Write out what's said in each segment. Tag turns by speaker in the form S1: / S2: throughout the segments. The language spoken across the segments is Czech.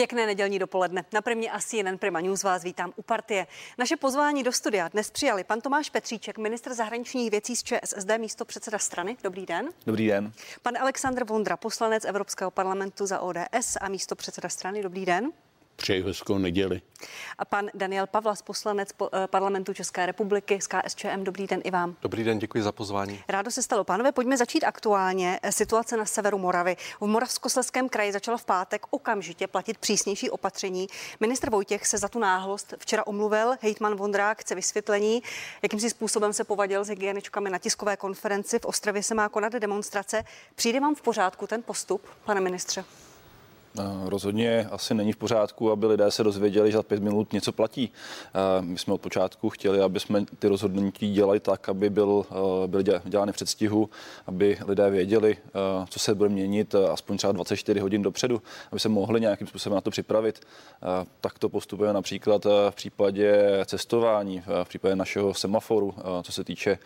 S1: Pěkné nedělní dopoledne. Na Primě asi jeden Prima News vás vítám u partie. Naše pozvání do studia dnes přijali pan Tomáš Petříček, ministr zahraničních věcí z ČSSD, místo předseda strany. Dobrý den.
S2: Dobrý den.
S1: Pan Aleksandr Vondra, poslanec Evropského parlamentu za ODS a místo předseda strany. Dobrý den.
S3: Přeji hezkou neděli.
S1: A pan Daniel Pavlas, poslanec eh, parlamentu České republiky z KSČM. Dobrý den i vám.
S4: Dobrý den, děkuji za pozvání.
S1: Rádo se stalo. Pánové, pojďme začít aktuálně. Eh, situace na severu Moravy. V Moravskosleském kraji začala v pátek okamžitě platit přísnější opatření. Ministr Vojtěch se za tu náhlost včera omluvil. Hejtman Vondrák chce vysvětlení, jakým si způsobem se povadil s hygieničkami na tiskové konferenci. V Ostravě se má konat demonstrace. Přijde vám v pořádku ten postup, pane ministře?
S2: Rozhodně asi není v pořádku, aby lidé se dozvěděli, že za pět minut něco platí. My jsme od počátku chtěli, aby jsme ty rozhodnutí dělali tak, aby byl, byly dělány předstihu, aby lidé věděli, co se bude měnit aspoň třeba 24 hodin dopředu, aby se mohli nějakým způsobem na to připravit. Tak to postupuje například v případě cestování, v případě našeho semaforu, co se týče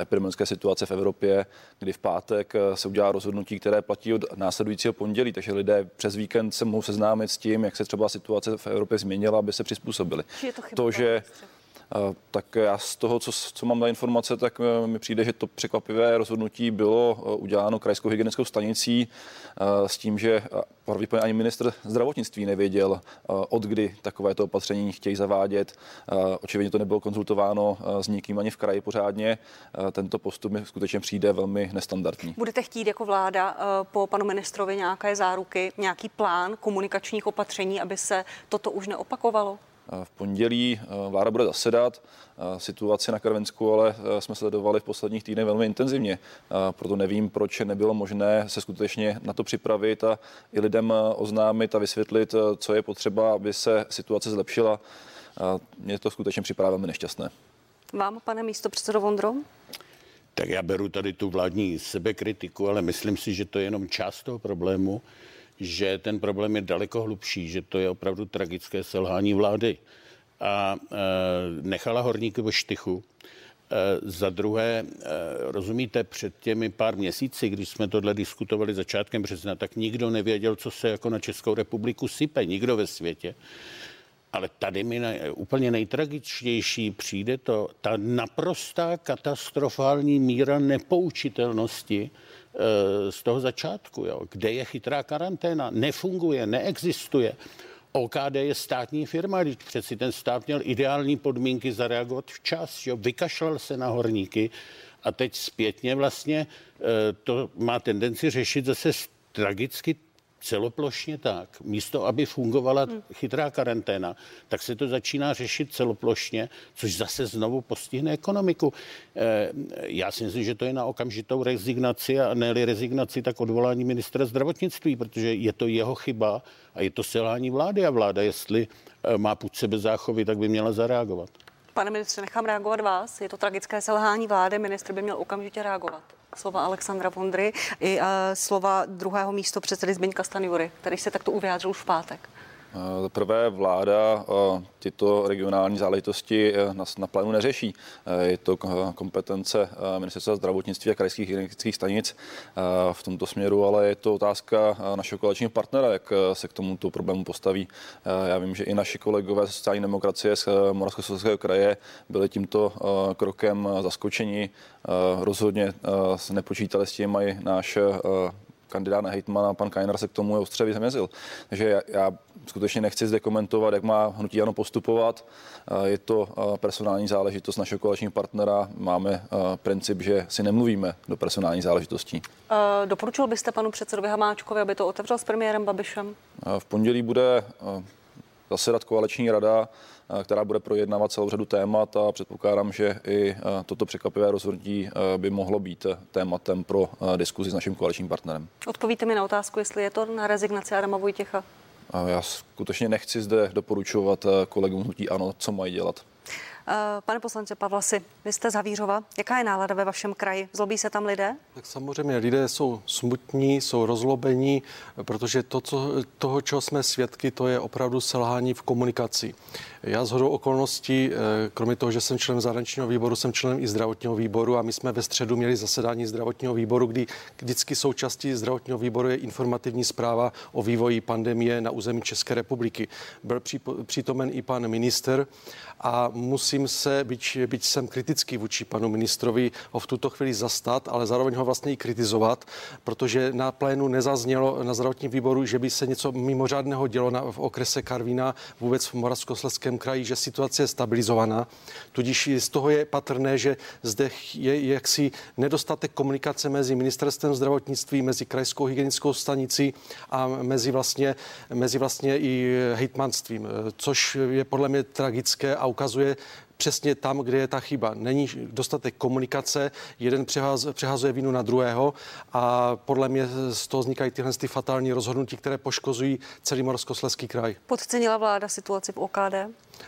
S2: epidemické situace v Evropě, kdy v pátek se udělá rozhodnutí, které platí od následujícího pondělí, takže lidé přes víkend se mohou seznámit s tím, jak se třeba situace v Evropě změnila, aby se přizpůsobili.
S1: Je to, chyba,
S2: to že tak já z toho, co, co mám na informace, tak e, mi přijde, že to překvapivé rozhodnutí bylo e, uděláno krajskou hygienickou stanicí e, s tím, že pravděpodobně ani ministr zdravotnictví nevěděl, od kdy takovéto opatření chtějí zavádět. Očividně to nebylo konzultováno s nikým ani v kraji pořádně. Tento postup mi skutečně přijde velmi nestandardní.
S1: Budete chtít jako vláda po panu ministrovi nějaké záruky, nějaký plán komunikačních opatření, aby se toto už neopakovalo?
S2: V pondělí eh, vláda bude zasedat. Eh, situaci na Karvinsku ale eh, jsme sledovali v posledních týdnech velmi intenzivně. Proto nevím, proč nebylo možné se skutečně na to připravit a i lidem oznámit a vysvětlit, co je potřeba, aby se situace zlepšila. Mně to skutečně připadá velmi nešťastné.
S1: Vám, pane místo předsedo Vondro?
S3: Tak já beru tady tu vládní sebekritiku, ale myslím si, že to je jenom část toho problému že ten problém je daleko hlubší, že to je opravdu tragické selhání vlády. A e, nechala horníky ve štychu. E, za druhé, e, rozumíte, před těmi pár měsíci, když jsme tohle diskutovali začátkem března, tak nikdo nevěděl, co se jako na Českou republiku sype, nikdo ve světě. Ale tady mi ne, úplně nejtragičtější přijde to, ta naprostá katastrofální míra nepoučitelnosti z toho začátku. Jo. Kde je chytrá karanténa? Nefunguje, neexistuje. OKD je státní firma, když přeci ten stát měl ideální podmínky zareagovat včas, jo. vykašlal se na horníky a teď zpětně vlastně eh, to má tendenci řešit zase tragicky celoplošně tak. Místo, aby fungovala hmm. chytrá karanténa, tak se to začíná řešit celoplošně, což zase znovu postihne ekonomiku. Eh, já si myslím, že to je na okamžitou rezignaci a ne rezignaci, tak odvolání ministra zdravotnictví, protože je to jeho chyba a je to selhání vlády a vláda, jestli eh, má půd sebe záchovy, tak by měla zareagovat.
S1: Pane ministře, nechám reagovat vás. Je to tragické selhání vlády, ministr by měl okamžitě reagovat slova Alexandra Vondry i uh, slova druhého místo předsedy Zbyňka Stanjury, který se takto uvyjádřil už v pátek.
S2: Za prvé vláda tyto regionální záležitosti e, na, plánu neřeší. E, je to kompetence ministerstva zdravotnictví a krajských hygienických stanic v tomto směru, ale je to otázka našeho koaličního partnera, jak se k tomuto problému postaví. Já vím, že i naši kolegové ze sociální demokracie z Moravskoslezského kraje byli tímto krokem zaskočeni. Rozhodně nepočítali s tím mají náš kandidát na hejtmana, pan Kajnar se k tomu ostře vyzemezil. Takže já, já skutečně nechci zde komentovat, jak má hnutí ano postupovat. Je to personální záležitost našeho koaličního partnera. Máme princip, že si nemluvíme do personální záležitostí.
S1: Doporučil byste panu předsedovi Hamáčkovi, aby to otevřel s premiérem Babišem?
S2: V pondělí bude zasedat koaliční rada, která bude projednávat celou řadu témat a předpokládám, že i toto překvapivé rozhodnutí by mohlo být tématem pro diskuzi s naším koaličním partnerem.
S1: Odpovíte mi na otázku, jestli je to na rezignaci Adama Vojtěcha?
S2: Já skutečně nechci zde doporučovat kolegům hnutí ANO, co mají dělat.
S1: Pane poslanče Pavlasi, vy jste Zavířova. Jaká je nálada ve vašem kraji? Zlobí se tam lidé?
S4: Tak samozřejmě lidé jsou smutní, jsou rozlobení, protože to, co, toho, čeho jsme svědky, to je opravdu selhání v komunikaci. Já z hodou okolností, eh, kromě toho, že jsem členem zahraničního výboru, jsem členem i zdravotního výboru a my jsme ve středu měli zasedání zdravotního výboru, kdy vždycky součástí zdravotního výboru je informativní zpráva o vývoji pandemie na území České republiky. Byl přítomen i pan minister a musím se, byť, byť jsem kritický vůči panu ministrovi, ho v tuto chvíli zastat, ale zároveň ho vlastně i kritizovat, protože na plénu nezaznělo na zdravotním výboru, že by se něco mimořádného dělo na, v okrese Karvína, vůbec v Moravskoslezském kraji, že situace je stabilizovaná. Tudíž z toho je patrné, že zde je jaksi nedostatek komunikace mezi ministerstvem zdravotnictví, mezi krajskou hygienickou stanicí a mezi vlastně, mezi vlastně i hejtmanstvím, což je podle mě tragické a ukazuje přesně tam, kde je ta chyba. Není dostatek komunikace, jeden přehazuje vinu na druhého a podle mě z toho vznikají tyhle ty fatální rozhodnutí, které poškozují celý Moravskoslezský kraj.
S1: Podcenila vláda situaci v OKD?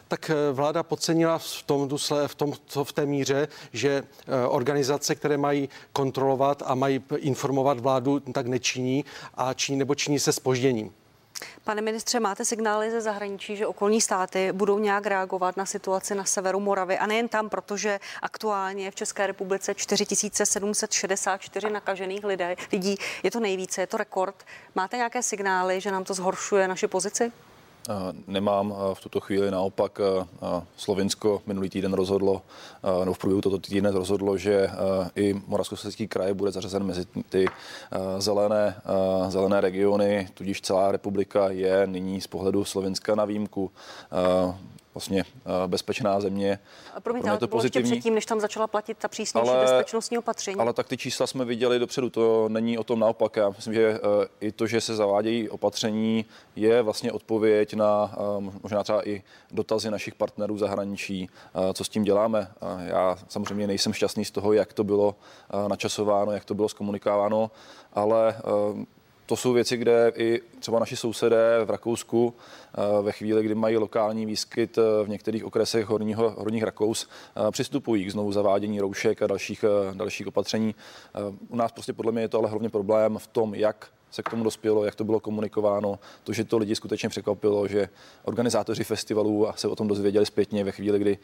S4: tak eh, vláda podcenila v tom, dusle, v, tom v té míře, že eh, organizace, které mají kontrolovat a mají informovat vládu, tak nečiní a činí nebo činí se spožděním.
S1: Pane ministře, máte signály ze zahraničí, že okolní státy budou nějak reagovat na situaci na severu Moravy a nejen tam, protože aktuálně v České republice 4764 nakažených lidé, lidí. Je to nejvíce, je to rekord. Máte nějaké signály, že nám to zhoršuje naši pozici?
S2: Nemám v tuto chvíli, naopak Slovinsko minulý týden rozhodlo, nebo v průběhu toto týdne rozhodlo, že i Moravskoslezský kraj bude zařazen mezi ty zelené, zelené regiony, tudíž celá republika je nyní z pohledu Slovenska na výjimku vlastně eh, bezpečná země.
S1: A promiňte, ale to, to bylo pozitivní. předtím, než tam začala platit ta přísnější ale, bezpečnostní opatření.
S2: Ale tak ty čísla jsme viděli dopředu, to není o tom naopak. Já myslím, že eh, i to, že se zavádějí opatření, je vlastně odpověď na eh, možná třeba i dotazy našich partnerů v zahraničí, co s tím děláme. Já samozřejmě nejsem šťastný z toho, jak to bylo načasováno, jak to bylo zkomunikováno, ale to jsou věci, kde i třeba naši sousedé v Rakousku eh, ve chvíli, kdy mají lokální výskyt eh, v některých okresech horního, horních Rakous, eh, přistupují k znovu zavádění roušek a dalších, dalších opatření. U nás prostě podle mě je to ale hlavně problém v tom, jak se k tomu dospělo, jak to bylo komunikováno, to, že to lidi skutečně překvapilo, že organizátoři festivalů se o tom dozvěděli zpětně ve chvíli, kdy,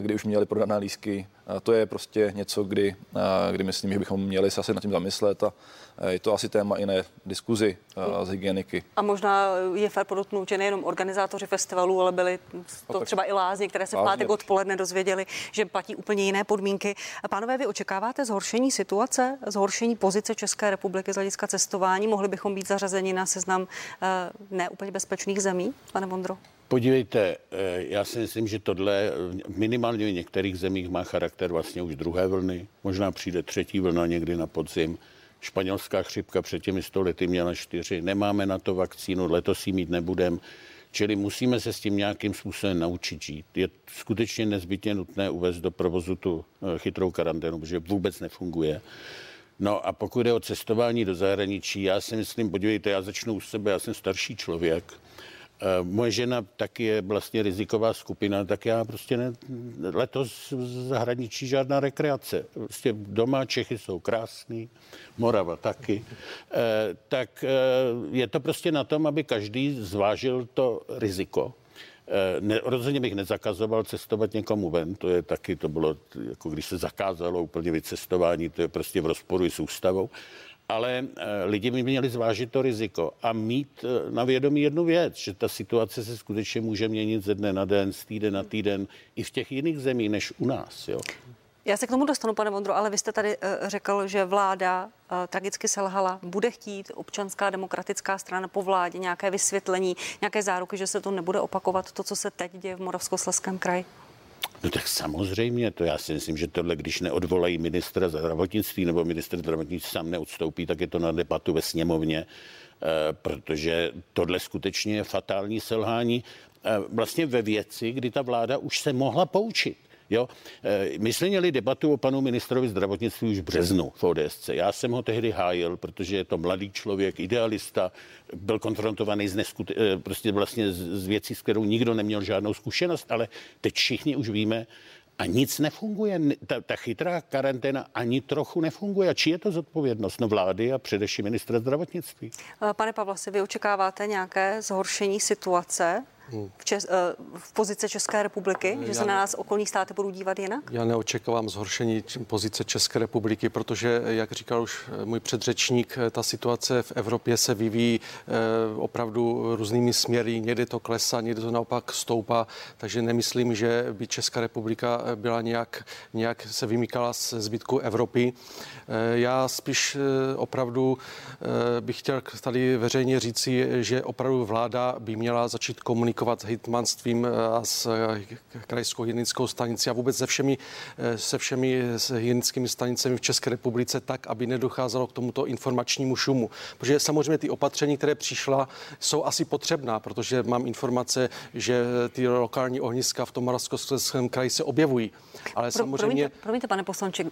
S2: kdy už měli prodané lísky. To je prostě něco, kdy, kdy myslím, že bychom měli se asi nad tím zamyslet a je to asi téma jiné diskuzi z hygieniky.
S1: A možná je fér podotknout, že nejenom organizátoři festivalů, ale byli to no, třeba i lázně, které se v pátek odpoledne dozvěděli, že platí úplně jiné podmínky. Pánové, vy očekáváte zhoršení situace, zhoršení pozice České republiky z hlediska cestování? Mohli bychom být zařazeni na seznam eh, neúplně bezpečných zemí, pane Vondro?
S3: Podívejte, eh, já si myslím, že tohle minimálně v některých zemích má charakter vlastně už druhé vlny. Možná přijde třetí vlna někdy na podzim. Španělská chřipka před těmi stolety měla čtyři. Nemáme na to vakcínu, letos ji mít nebudeme. Čili musíme se s tím nějakým způsobem naučit žít. Je skutečně nezbytně nutné uvést do provozu tu eh, chytrou karanténu, protože vůbec nefunguje. No a pokud je o cestování do zahraničí, já si myslím, podívejte, já začnu u sebe, já jsem starší člověk, moje žena taky je vlastně riziková skupina, tak já prostě ne, letos v zahraničí žádná rekreace. Prostě doma Čechy jsou krásný, Morava taky. E, tak e, je to prostě na tom, aby každý zvážil to riziko. Ne, rozhodně bych nezakazoval cestovat někomu ven, to je taky, to bylo, jako když se zakázalo úplně vycestování, to je prostě v rozporu s ústavou ale eh, lidi by měli zvážit to riziko a mít eh, na vědomí jednu věc, že ta situace se skutečně může měnit ze dne na den, z týden na týden i v těch jiných zemích než u nás. Jo.
S1: Já se k tomu dostanu, pane Vondro, ale vy jste tady uh, řekl, že vláda tragicky selhala. Bude chtít občanská demokratická strana po vládě nějaké vysvětlení, nějaké záruky, že se to nebude opakovat, to, co se teď děje v Moravskoslezském kraji?
S3: No tak samozřejmě, to já si myslím, že tohle, když neodvolají ministra zdravotnictví nebo minister zdravotnictví sám neodstoupí, tak je to na debatu ve sněmovně, eh, protože tohle skutečně je fatální selhání eh, vlastně ve věci, kdy ta vláda už se mohla poučit. Jo? Eh, my jsme měli debatu o panu ministrovi zdravotnictví už v březnu v ODSC. Já jsem ho tehdy hájil, protože je to mladý člověk, idealista, byl konfrontovaný s neskute- eh, prostě vlastně z věcí, s kterou nikdo neměl žádnou zkušenost, ale teď všichni už víme, a nic nefunguje. Ta, ta chytrá karanténa ani trochu nefunguje. A či je to zodpovědnost no vlády a především ministra zdravotnictví?
S1: Pane Pavlasi, vy očekáváte nějaké zhoršení situace v, čes, eh, v pozici České republiky, že se na nás okolní státy budou dívat jinak?
S4: Já neočekávám zhoršení pozice České republiky, protože, jak říkal už můj předřečník, ta situace v Evropě se vyvíjí eh, opravdu různými směry. Někdy to klesá, někdy to naopak stoupá, takže nemyslím, že by Česká republika byla nějak, nějak se vymykala z zbytku Evropy. Eh, já spíš opravdu bych chtěl tady veřejně říci, že opravdu vláda by měla začít komunikovat komunikovat s hejtmanstvím eh, a s eh, krajskou hygienickou stanicí a vůbec se všemi, eh, se všemi hygienickými stanicemi v České republice tak, aby nedocházelo k tomuto informačnímu šumu. Protože samozřejmě ty opatření, které přišla, jsou asi potřebná, protože mám informace, že ty lokální ohniska v tom Moravskoslezském kraji se objevují.
S1: Ale Pro, samozřejmě... Promiňte, promiňte, pane poslanče,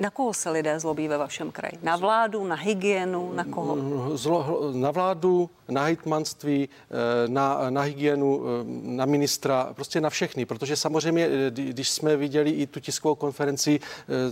S1: na koho se lidé zlobí ve vašem kraji? Na vládu, na hygienu, na koho?
S4: Zlo, na vládu, na hejtmanství, eh, na, na hygienu, eh, na ministra, prostě na všechny. Protože samozřejmě, eh, když jsme viděli i tu tiskovou konferenci,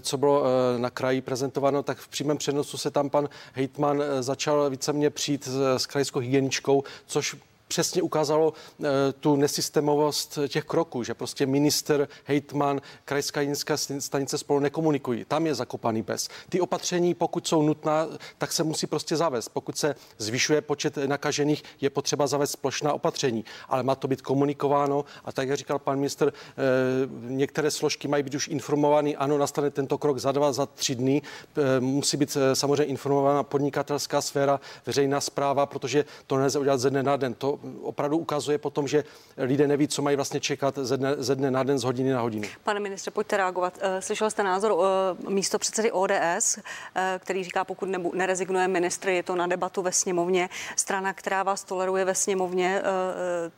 S4: co bylo na kraji prezentováno, tak v přímém přenosu se tam pan hejtman začal víceméně přijít s krajskou hygieničkou, což přesně ukázalo uh, tu nesystémovost těch kroků, že prostě minister, hejtman, krajská hygienická stanice spolu nekomunikují. Tam je zakopaný pes. Ty opatření, pokud jsou nutná, tak se musí prostě zavést. Pokud se zvyšuje počet nakažených, je potřeba zavést plošná opatření, ale má to být komunikováno a tak, jak říkal pan minister, uh, některé složky mají být už informovány, ano, nastane tento krok za dva, za tři dny. Uh, musí být samozřejmě informována podnikatelská sféra, veřejná zpráva, protože to nelze udělat ze dne na den. To opravdu ukazuje potom, že lidé neví, co mají vlastně čekat ze dne, ze dne na den, z hodiny na hodinu.
S1: Pane ministře, pojďte reagovat. Eh, slyšel jste názor eh, místo předsedy ODS, eh, který říká, pokud nebu, nerezignuje ministr, je to na debatu ve sněmovně. Strana, která vás toleruje ve sněmovně,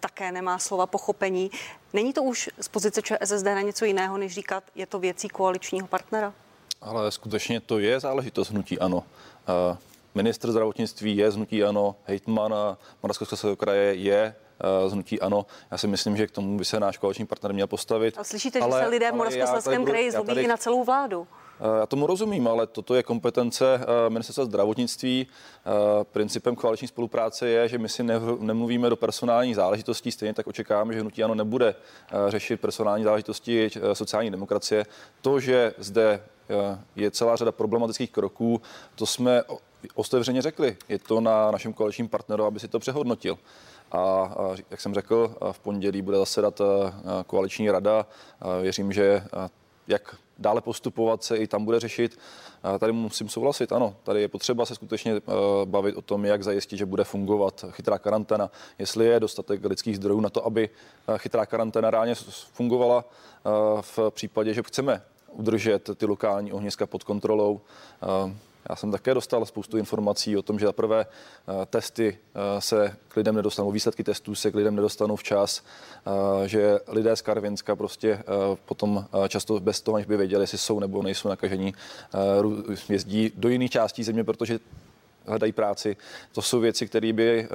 S1: také nemá slova pochopení. Není to už z pozice ČSSD na něco jiného, než říkat, je to věcí koaličního partnera?
S2: Ale skutečně to je záležitost hnutí ano. Ministr zdravotnictví je znutí ano, hejtman Moravskoslezského kraje je z hnutí ano. Já si myslím, že k tomu by se náš koaliční partner měl postavit.
S1: A slyšíte, ale, že se lidé v Moravskoslezském kraji zlobí tady, i na celou vládu?
S2: Já tomu rozumím, ale toto je kompetence ministerstva zdravotnictví. Principem koaliční spolupráce je, že my si nemluvíme do personálních záležitostí, stejně tak očekáváme, že hnutí ano nebude řešit personální záležitosti sociální demokracie. To, že zde je celá řada problematických kroků, to jsme ostevřeně řekli. Je to na našem koaličním partneru, aby si to přehodnotil. A jak jsem řekl, v pondělí bude zasedat koaliční rada. Věřím, že jak dále postupovat se i tam bude řešit. Tady musím souhlasit, ano, tady je potřeba se skutečně bavit o tom, jak zajistit, že bude fungovat chytrá karanténa, jestli je dostatek lidských zdrojů na to, aby chytrá karanténa reálně fungovala v případě, že chceme udržet ty lokální ohniska pod kontrolou. Já jsem také dostal spoustu informací o tom, že za prvé eh, testy eh, se k lidem nedostanou, výsledky testů se k lidem nedostanou včas, eh, že lidé z Karvinska prostě potom často bez toho, než by věděli, jestli jsou nebo nejsou nakažení, jezdí do jiných částí země, protože hledají práci. To jsou věci, které by,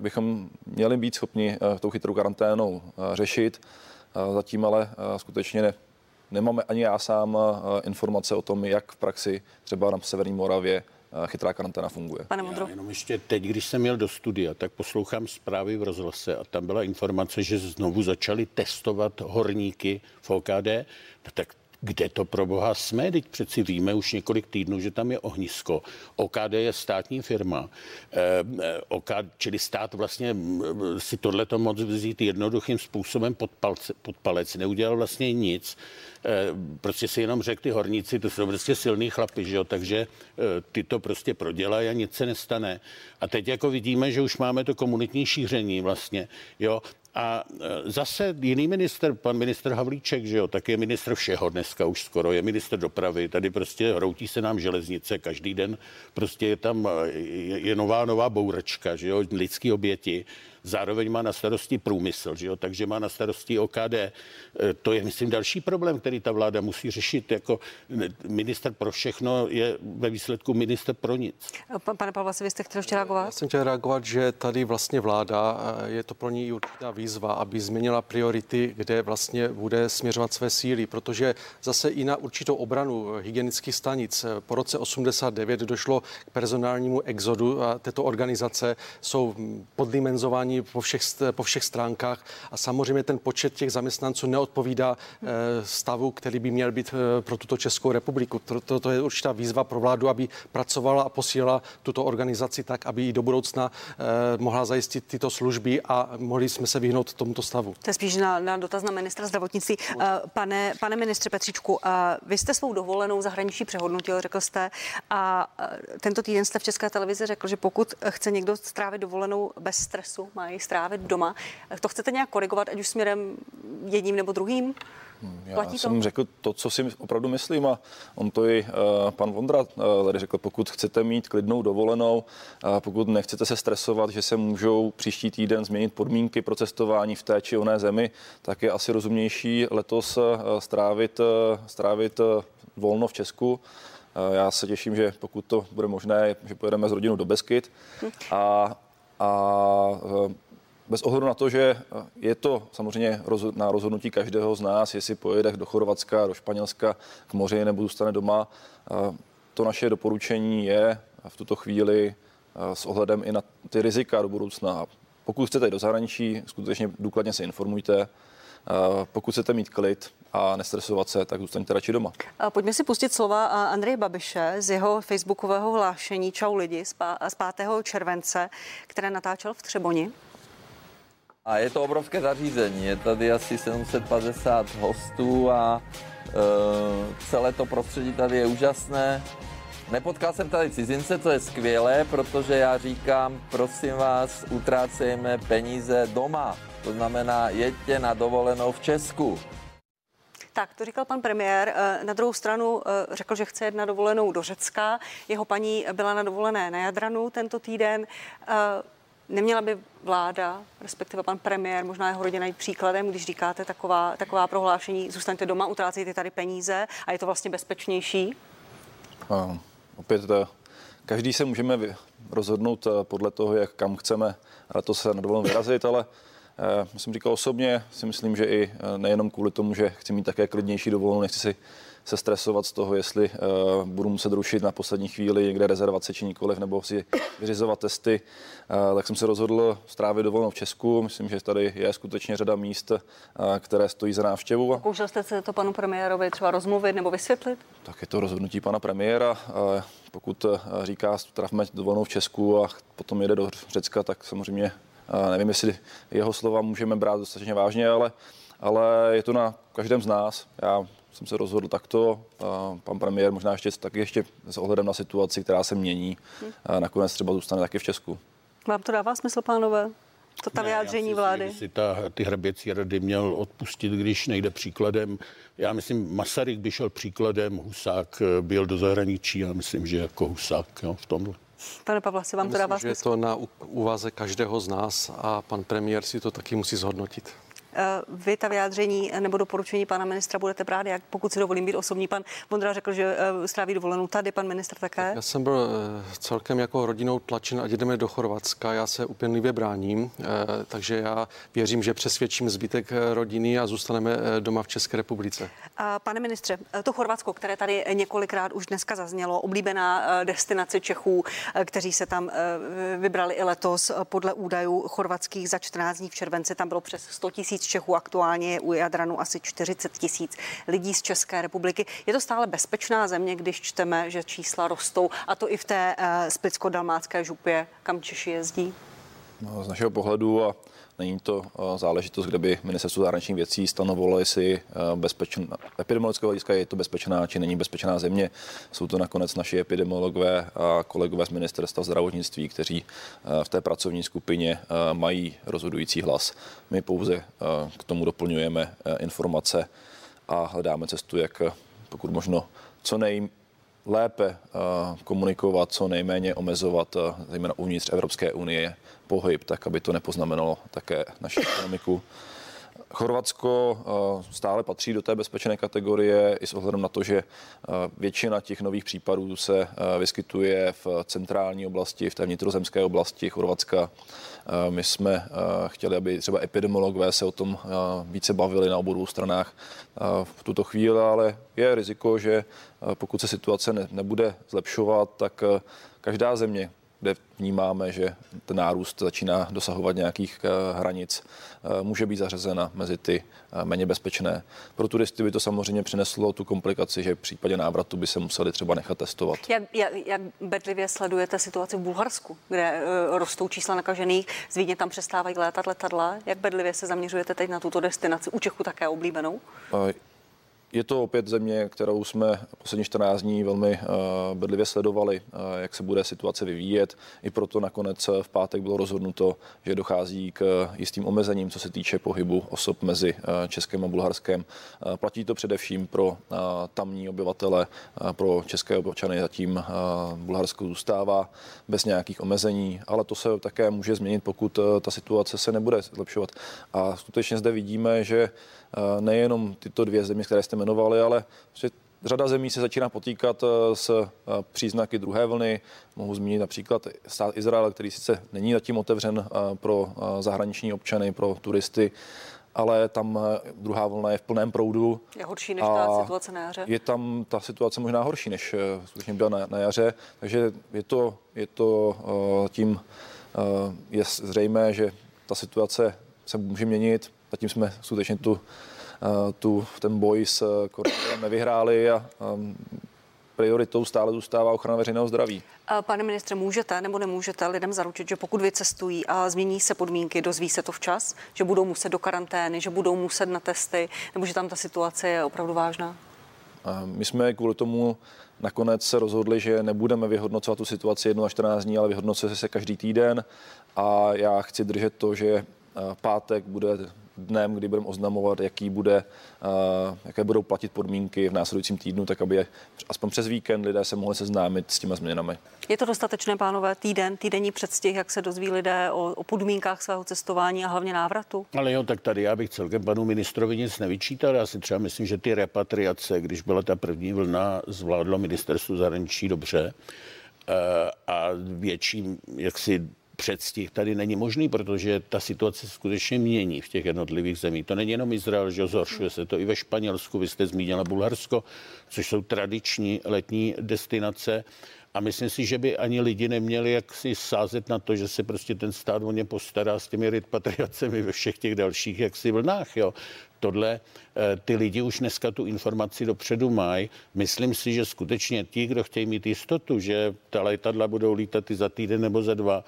S2: bychom měli být schopni tou chytrou karanténou řešit. Zatím ale skutečně ne, nemáme ani já sám eh, informace o tom, jak v praxi třeba na Severní Moravě eh, chytrá karanténa funguje.
S3: Pane Modro. Já jenom ještě teď, když jsem měl do studia, tak poslouchám zprávy v rozhlase a tam byla informace, že znovu začali testovat horníky v OKD. No tak kde to pro boha jsme? Teď přeci víme už několik týdnů, že tam je ohnisko. OKD je státní firma, eh, eh OKD, čili stát vlastně si tohleto moc vzít jednoduchým způsobem pod, palce, pod palec. Neudělal vlastně nic. Eh, prostě si jenom řekl, ty horníci, to jsou prostě silný chlapi, že jo? takže eh, ty to prostě prodělají a nic se nestane. A teď jako vidíme, že už máme to komunitní šíření vlastně, jo, a e, zase jiný minister, pan minister Havlíček, že jo, tak je minister všeho dneska už skoro, je minister dopravy, tady prostě hroutí se nám železnice, každý den prostě je tam, je, je nová, nová bouračka, že jo, lidský oběti. Zároveň má na starosti průmysl, že jo? takže má na starosti OKD. E, to je, myslím, další problém, který ta vláda musí řešit. Jako minister pro všechno je ve výsledku minister pro nic.
S1: Pane Pavlasi, vy jste chtěl ještě reagovat?
S4: Já jsem chtěl reagovat, že tady vlastně vláda, je to pro ní určitá výzva, aby změnila priority, kde vlastně bude směřovat své síly, protože zase i na určitou obranu hygienických stanic po roce 89 došlo k personálnímu exodu a této organizace jsou poddimenzování po všech, po všech stránkách a samozřejmě ten počet těch zaměstnanců neodpovídá eh, stavu, který by měl být eh, pro tuto Českou republiku. To, to, to je určitá výzva pro vládu, aby pracovala a posílala tuto organizaci tak, aby i do budoucna eh, mohla zajistit tyto služby a mohli jsme se vyhnout tomuto stavu.
S1: To je spíš na, na dotaz na ministra zdravotnictví. Pane, pane ministře Petříčku, vy jste svou dovolenou zahraničí přehodnotil, řekl jste, a tento týden jste v České televizi řekl, že pokud chce někdo strávit dovolenou bez stresu, má ji strávit doma, to chcete nějak korigovat, ať už směrem jedním nebo druhým?
S2: Hmm, já Platí jsem to? řekl to, co si opravdu myslím a on to i uh, pan Vondra uh, tady řekl, pokud chcete mít klidnou dovolenou, uh, pokud nechcete se stresovat, že se můžou příští týden změnit podmínky pro cestování v té či oné zemi, tak je asi rozumnější letos uh, strávit, uh, strávit uh, volno v Česku. Já se těším, že pokud to bude možné, že pojedeme s rodinou do Beskyt a, a bez ohledu na to, že je to samozřejmě na rozhodnutí každého z nás, jestli pojede do Chorvatska, do Španělska, k moři nebo zůstane doma. To naše doporučení je v tuto chvíli s ohledem i na ty rizika do budoucna. Pokud chcete do zahraničí, skutečně důkladně se informujte. Pokud chcete mít klid a nestresovat se, tak zůstaňte radši doma.
S1: Pojďme si pustit slova Andreje Babiše z jeho facebookového hlášení Čau lidi z 5. července, které natáčel v Třeboni.
S5: A je to obrovské zařízení, je tady asi 750 hostů a e, celé to prostředí tady je úžasné. Nepotkal jsem tady cizince, to je skvělé, protože já říkám, prosím vás, utrácejme peníze doma. To znamená, jeďte na dovolenou v Česku.
S1: Tak, to říkal pan premiér. E, na druhou stranu e, řekl, že chce jet na dovolenou do Řecka. Jeho paní byla na dovolené na Jadranu tento týden. E, Neměla by vláda, respektive pan premiér, možná jeho rodina jít příkladem, když říkáte taková, taková prohlášení, zůstaňte doma, utrácejte tady peníze a je to vlastně bezpečnější?
S2: A, opět každý se můžeme rozhodnout eh, podle toho, jak kam chceme na to se na dovolenou vyrazit, ale eh, jsem říkal osobně, si myslím, že i eh, nejenom kvůli tomu, že chci mít také klidnější dovolenou, nechci si se stresovat z toho, jestli uh, budu muset rušit na poslední chvíli někde rezervace či nikoliv, nebo si vyřizovat testy, uh, tak jsem se rozhodl strávit dovolenou v Česku. Myslím, že tady je skutečně řada míst, uh, které stojí za návštěvu.
S1: Pokoušel jste se to panu premiérovi třeba rozmluvit nebo vysvětlit?
S2: Tak je to rozhodnutí pana premiéra. Uh, pokud říká, trávme dovolenou v Česku a potom jede do Řecka, tak samozřejmě nevím, jestli jeho slova můžeme brát dostatečně vážně, ale, ale je to na každém z nás. Já jsem se rozhodl takto. Pan premiér možná ještě taky ještě s ohledem na situaci, která se mění, nakonec třeba zůstane taky v Česku.
S1: Vám to dává smysl, pánové? To ta ne, vyjádření
S3: si
S1: vlády?
S3: Si ta, ty hraběcí rady měl odpustit, když nejde příkladem. Já myslím, Masaryk by šel příkladem, Husák eh, byl do zahraničí, já myslím, že jako Husák jo, v tomhle.
S1: Pane Pavla, si vám
S4: myslím,
S1: to dává
S4: smysl? je to na úvaze každého z nás a pan premiér si to taky musí zhodnotit.
S1: Eh, vy ta vyjádření nebo doporučení pana ministra budete brát, jak pokud si dovolím být osobní. Pan Vondra řekl, že eh, stráví dovolenou tady, pan ministr také.
S4: Já jsem byl eh, celkem jako rodinou tlačen a jdeme do Chorvatska. Já se úplně bráním, takže já věřím, že přesvědčím zbytek rodiny a zůstaneme doma v České republice.
S1: Pane ministře, to Chorvatsko, které tady několikrát už dneska zaznělo, oblíbená destinace Čechů, kteří se tam vybrali i letos podle údajů chorvatských za 14 dní v červenci, tam bylo přes 100 tisíc tisíc Čechů, aktuálně je u Jadranu asi 40 tisíc lidí z České republiky. Je to stále bezpečná země, když čteme, že čísla rostou, a to i v té uh, splitsko-dalmácké župě, kam Češi jezdí?
S2: No, z našeho pohledu a Není to eh, záležitost, kde by ministerstvo zahraničních věcí stanovilo, jestli eh, bezpečná, epidemiologického hlediska je to bezpečná či není bezpečná země. Jsou to nakonec naši epidemiologové a kolegové z ministerstva zdravotnictví, kteří eh, v té pracovní skupině mají rozhodující hlas. My pouze k tomu doplňujeme informace a hledáme cestu, jak pokud možno co nej lépe komunikovat, co nejméně omezovat, zejména uvnitř Evropské unie, pohyb, tak aby to nepoznamenalo také naši ekonomiku. Chorvatsko eh, stále patří do té bezpečné kategorie i s ohledem na to, že eh, většina těch nových případů se eh, vyskytuje v centrální oblasti, v té vnitrozemské oblasti Chorvatska. My jsme chtěli, aby třeba epidemiologové se o tom více bavili na obou stranách v tuto chvíli, ale je riziko, že pokud se situace nebude zlepšovat, tak každá země, kde vnímáme, že ten nárůst začíná dosahovat nějakých eh, hranic, eh, může být zařazena mezi ty eh, méně bezpečné. Pro turisty by to samozřejmě přineslo tu komplikaci, že v případě návratu by se museli třeba nechat testovat.
S1: Jak, jak, jak bedlivě sledujete situaci v Bulharsku, kde rostou čísla nakažených, z Vídně tam přestávají létat letadla? Jak bedlivě se zaměřujete teď na tuto destinaci, u Čechu také oblíbenou?
S2: Je to opět země, kterou jsme poslední 14 dní velmi uh, bedlivě sledovali, uh, jak se bude situace vyvíjet. I proto nakonec v pátek bylo rozhodnuto, že dochází k jistým omezením, co se týče pohybu osob mezi Českem a Bulharskem. Platí to především pro tamní obyvatele, pro české občany zatím Bulharsko zůstává bez nějakých omezení, ale to se také může změnit, pokud ta situace se nebude zlepšovat. A skutečně zde vidíme, že nejenom tyto dvě země, které jste jmenovali, ale řada zemí se začíná potýkat eh, s eh, příznaky druhé vlny. Mohu zmínit například stát Izrael, který sice není zatím otevřen eh, pro zahraniční občany, pro turisty, ale tam druhá vlna je v plném proudu.
S1: Je horší než ta situace na jaře?
S2: Je tam ta situace možná horší, než skutečně byla na, na jaře, takže je to, je to tím je zřejmé, že ta situace se může měnit. Zatím jsme skutečně tu tu, ten boj s eh, koronavirem nevyhráli a, a prioritou stále zůstává ochrana veřejného zdraví.
S1: Pane ministře, můžete nebo nemůžete lidem zaručit, že pokud vycestují a změní se podmínky, dozví se to včas, že budou muset do karantény, že budou muset na testy, nebo že tam ta situace je opravdu vážná?
S2: My jsme kvůli tomu nakonec se rozhodli, že nebudeme vyhodnocovat tu situaci 1 až 14 dní, ale vyhodnocuje se každý týden a já chci držet to, že pátek bude dnem, kdy budeme oznamovat, jaký bude, uh, jaké budou platit podmínky v následujícím týdnu, tak aby aspoň přes víkend lidé se mohli seznámit s těma změnami.
S1: Je to dostatečné, pánové, týden, týdenní předstih, jak se dozví lidé o, o podmínkách svého cestování a hlavně návratu?
S3: Ale jo, tak tady já bych celkem panu ministrovi nic nevyčítal. Já si třeba myslím, že ty repatriace, když byla ta první vlna, zvládlo ministerstvo zahraničí dobře eh, a větším jaksi předstih tady není možný, protože ta situace skutečně mění v těch jednotlivých zemích. To není jenom Izrael, že zhoršuje se to i ve Španělsku, vy jste zmínila Bulharsko, což jsou tradiční letní destinace. A myslím si, že by ani lidi neměli jak si sázet na to, že se prostě ten stát o ně postará s těmi repatriacemi ve všech těch dalších jaksi vlnách. Jo. Tohle eh, ty lidi už dneska tu informaci dopředu mají. Myslím si, že skutečně ti, kdo chtějí mít jistotu, že ta letadla budou lítat i za týden nebo za dva,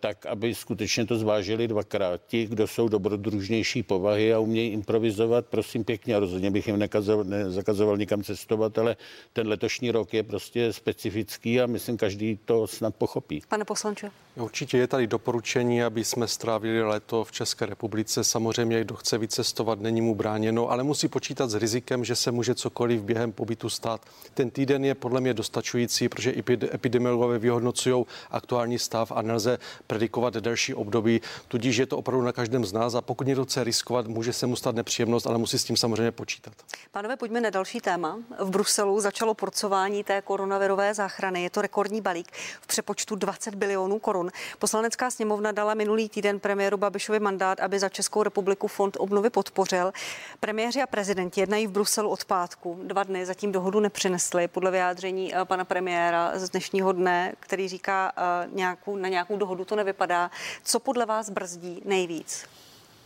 S3: tak aby skutečně to zvážili dvakrát. Ti, kdo jsou dobrodružnější povahy a umějí improvizovat, prosím pěkně, a rozhodně bych jim nekazoval, nezakazoval nikam cestovat, ale ten letošní rok je prostě specifický a myslím, každý to snad pochopí.
S1: Pane poslanče.
S4: Určitě je tady doporučení, aby jsme strávili léto v České republice. Samozřejmě, kdo chce vycestovat, není mu bráněno, ale musí počítat s rizikem, že se může cokoliv během pobytu stát. Ten týden je podle mě dostačující, protože epidemiologové vyhodnocují aktuální stav a nelze predikovat delší období. Tudíž je to opravdu na každém z nás a pokud někdo chce riskovat, může se mu stát nepříjemnost, ale musí s tím samozřejmě počítat.
S1: Pánové, pojďme na další téma. V Bruselu začalo porcování té koronavirové záchrany. Je to rekordní balík v přepočtu 20 bilionů korun. Poslanecká sněmovna dala minulý týden premiéru Babišovi mandát, aby za Českou republiku fond obnovy podpořil. Premiéři a prezidenti jednají v Bruselu od pátku. Dva dny zatím dohodu nepřinesli. Podle vyjádření eh, pana premiéra z dnešního dne, který říká eh, nějakou, na nějakou dohodu to nevypadá. Co podle vás brzdí nejvíc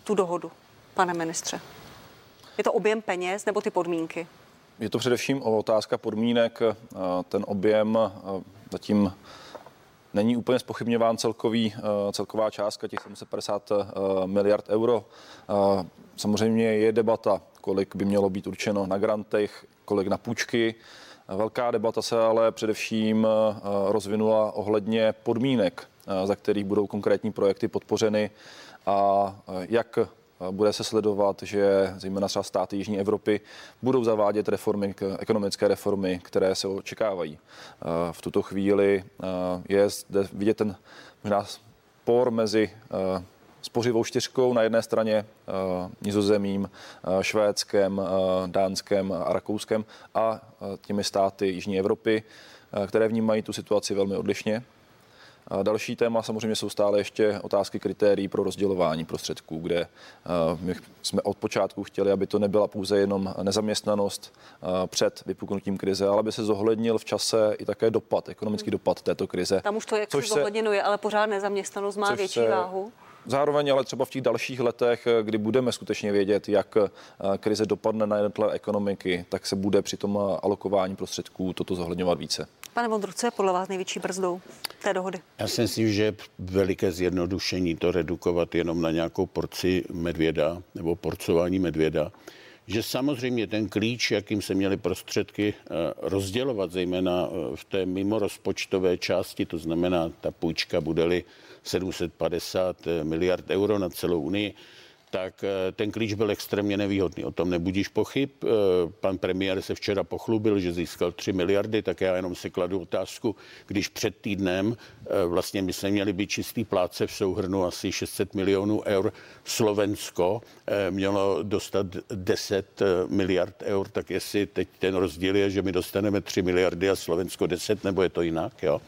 S1: tu dohodu, pane ministře? Je to objem peněz nebo ty podmínky?
S2: Je to především otázka podmínek. Ten objem zatím není úplně spochybňován celkový, celková částka těch 750 miliard euro. Samozřejmě je debata, kolik by mělo být určeno na grantech, kolik na půjčky. Velká debata se ale především rozvinula ohledně podmínek, za kterých budou konkrétní projekty podpořeny a jak Bude se sledovat, že zejména třeba státy Jižní Evropy budou zavádět reformy, ekonomické reformy, které se očekávají. V tuto chvíli je zde vidět ten možná spor mezi spořivou čtyřkou na jedné straně nizozemím, švédskem, dánskem a rakouskem a těmi státy Jižní Evropy, které vnímají tu situaci velmi odlišně. A další téma samozřejmě jsou stále ještě otázky kritérií pro rozdělování prostředků, kde my jsme od počátku chtěli, aby to nebyla pouze jenom nezaměstnanost před vypuknutím krize, ale aby se zohlednil v čase i také dopad, ekonomický dopad této krize.
S1: Tam už to jak se zohledněno je, ale pořád nezaměstnanost má větší se, váhu.
S2: Zároveň ale třeba v těch dalších letech, kdy budeme skutečně vědět, jak krize dopadne na jednotlivé ekonomiky, tak se bude při tom alokování prostředků toto zohledňovat více.
S1: Pane Vondru, co je podle vás největší brzdou té dohody?
S3: Já si myslím, že je veliké zjednodušení to redukovat jenom na nějakou porci medvěda nebo porcování medvěda že samozřejmě ten klíč, jakým se měly prostředky eh, rozdělovat, zejména eh, v té mimorozpočtové části, to znamená, ta půjčka bude-li 750 eh, miliard euro na celou Unii, tak eh, ten klíč byl extrémně nevýhodný. O tom nebudíš pochyb. Eh, pan premiér se včera pochlubil, že získal 3 miliardy, tak já jenom si kladu otázku, když před týdnem eh, vlastně my jsme měli být čistý pláce v souhrnu asi 600 milionů eur. Slovensko mělo dostat 10 miliard eur, tak jestli teď ten rozdíl je, že my dostaneme 3 miliardy a Slovensko 10, nebo je to jinak, jo?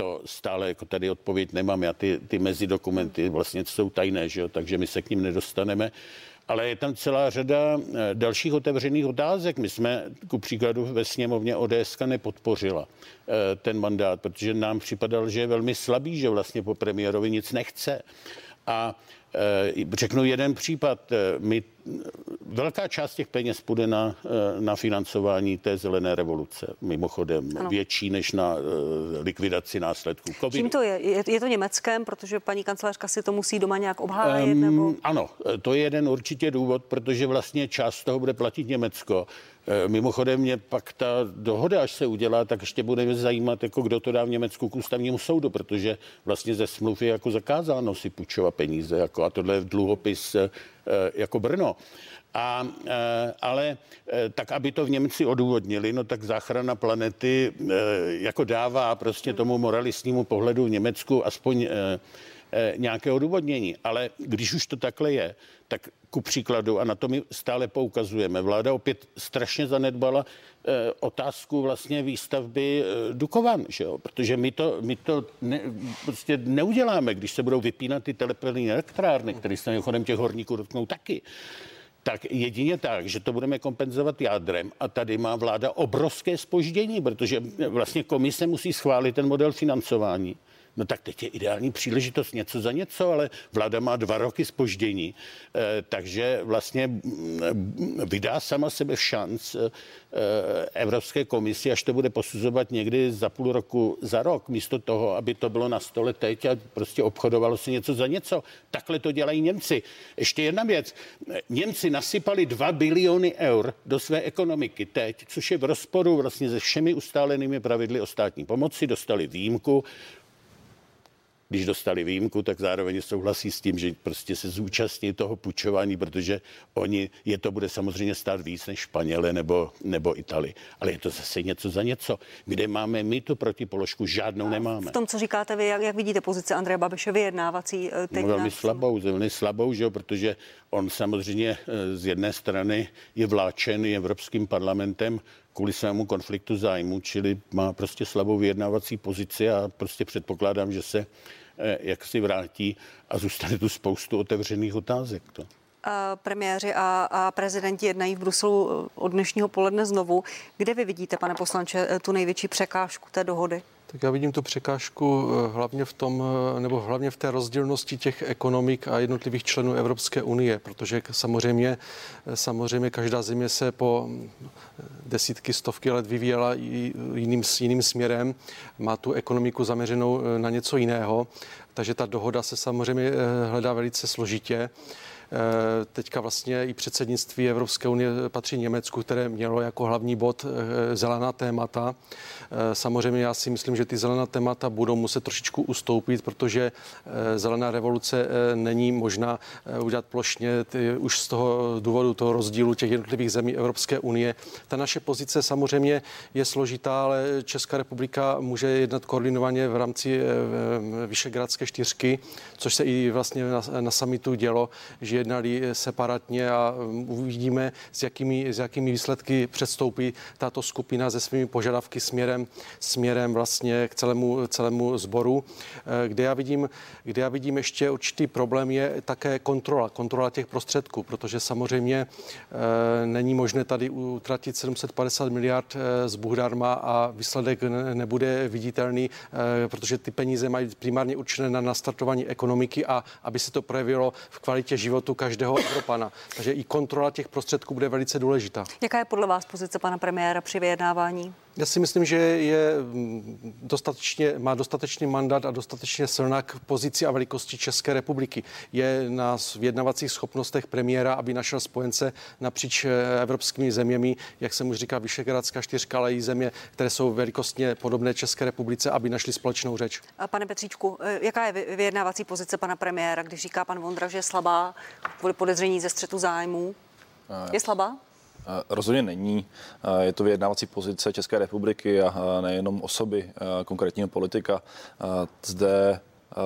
S3: To stále jako tady odpověď nemám. Já ty, ty mezidokumenty vlastně jsou tajné, že jo? takže my se k ním nedostaneme. Ale je tam celá řada eh, dalších otevřených otázek. My jsme ku příkladu ve sněmovně ODS nepodpořila eh, ten mandát, protože nám připadal, že je velmi slabý, že vlastně po premiérovi nic nechce. A Eh, řeknu jeden případ. My, velká část těch peněz půjde na, eh, na financování té zelené revoluce. Mimochodem ano. větší než na likvidaci následků
S1: COVID. Čím to je? je? Je to německém, protože paní kancelářka si to musí doma nějak obhájit? Um, nebo?
S3: Ano, to je jeden určitě důvod, protože vlastně část toho bude platit Německo. Eh, mimochodem mě pak ta dohoda, až se udělá, tak ještě bude zajímat, jako kdo to dá v Německu k ústavnímu soudu, protože vlastně ze smluv je jako zakázáno si půjčovat peníze, jako, a tohle je dluhopis eh, jako Brno. A, eh, ale tak, aby to v Němci odůvodnili, no tak záchrana planety jako dává prostě tomu moralistnímu pohledu v Německu aspoň Eh, nějaké odůvodnění. Ale když už to takhle je, tak ku příkladu, a na to my stále poukazujeme, vláda opět strašně zanedbala eh, otázku vlastně výstavby eh, Dukovan, že jo? protože my to, my to ne, prostě neuděláme, když se budou vypínat ty telepelní elektrárny, které se chodem těch horníků dotknou taky tak jedině tak, že to budeme kompenzovat jádrem a tady má vláda obrovské spoždění, protože vlastně komise musí schválit ten model financování No tak teď je ideální příležitost něco za něco, ale vláda má dva roky spoždění, eh, takže vlastně mm, vydá sama sebe šanc eh, Evropské komisi, až to bude posuzovat někdy za půl roku, za rok, místo toho, aby to bylo na stole teď a prostě obchodovalo se něco za něco. Takhle to dělají Němci. Ještě jedna věc. Němci nasypali 2 biliony eur do své ekonomiky teď, což je v rozporu vlastně se všemi ustálenými pravidly o státní pomoci. Dostali výjimku, když dostali výjimku, tak zároveň souhlasí s tím, že prostě se zúčastní toho půjčování, protože oni, je to bude samozřejmě stát víc než Španěle nebo, nebo Itali. Ale je to zase něco za něco. Kde máme my tu protipoložku? Žádnou nemáme.
S1: V tom, co říkáte vy, jak, jak vidíte pozici Andreje Babiše vyjednávací
S3: eh, teď? No, velmi slabou, velmi slabou, že jo, protože on samozřejmě eh, z jedné strany je vláčen Evropským parlamentem kvůli svému konfliktu zájmu, čili má prostě slabou vyjednávací pozici a prostě předpokládám, že se jak si vrátí a zůstane tu spoustu otevřených otázek. To.
S1: Premiéři a, a prezidenti jednají v Bruselu eh, od dnešního poledne znovu. Kde vy vidíte, pane poslanče, eh, tu největší překážku té dohody?
S4: Tak já vidím tu překážku hlavně v tom, nebo hlavně v té rozdílnosti těch ekonomik a jednotlivých členů Evropské unie, protože samozřejmě, samozřejmě každá země se po desítky, stovky let vyvíjela jiným, jiným směrem, má tu ekonomiku zaměřenou na něco jiného, takže ta dohoda se samozřejmě hledá velice složitě. Teďka vlastně i předsednictví Evropské unie patří Německu, které mělo jako hlavní bod zelená témata. Samozřejmě já si myslím, že ty zelená témata budou muset trošičku ustoupit, protože zelená revoluce není možná udělat plošně ty, už z toho důvodu toho rozdílu těch jednotlivých zemí Evropské unie. Ta naše pozice samozřejmě je složitá, ale Česká republika může jednat koordinovaně v rámci Vyšegradské čtyřky, což se i vlastně na, na samitu dělo, že jednali separatně a uvidíme, s jakými, s jakými výsledky předstoupí tato skupina se svými požadavky směrem, směrem vlastně k celému, celému sboru. Eh, kde já, vidím, kde já vidím ještě určitý problém je také kontrola, kontrola těch prostředků, protože samozřejmě e, není možné tady utratit 750 miliard z Buhdarma a výsledek nebude viditelný, protože ty peníze mají primárně určené na nastartování ekonomiky a aby se to projevilo v kvalitě životu každého Evropana. Takže i kontrola těch prostředků bude velice důležitá.
S1: Jaká je podle vás pozice pana premiéra při vyjednávání?
S4: Já si myslím, že je mm, dostatečně, má dostatečný mandát a dostatečně silná k pozici a velikosti České republiky. Je na vyjednavacích schopnostech premiéra, aby našel spojence napříč eh, evropskými zeměmi, jak jsem už říkal, Vyšehradská čtyřka, ale i země, které jsou velikostně podobné České republice, aby našli společnou řeč.
S1: A pane Petříčku, eh, jaká je vyjednávací pozice pana premiéra, když říká pan Vondra, že je slabá kvůli podezření ze střetu zájmů? Je slabá?
S2: Rozhodně není. Je to vyjednávací pozice České republiky a nejenom osoby konkrétního politika. Zde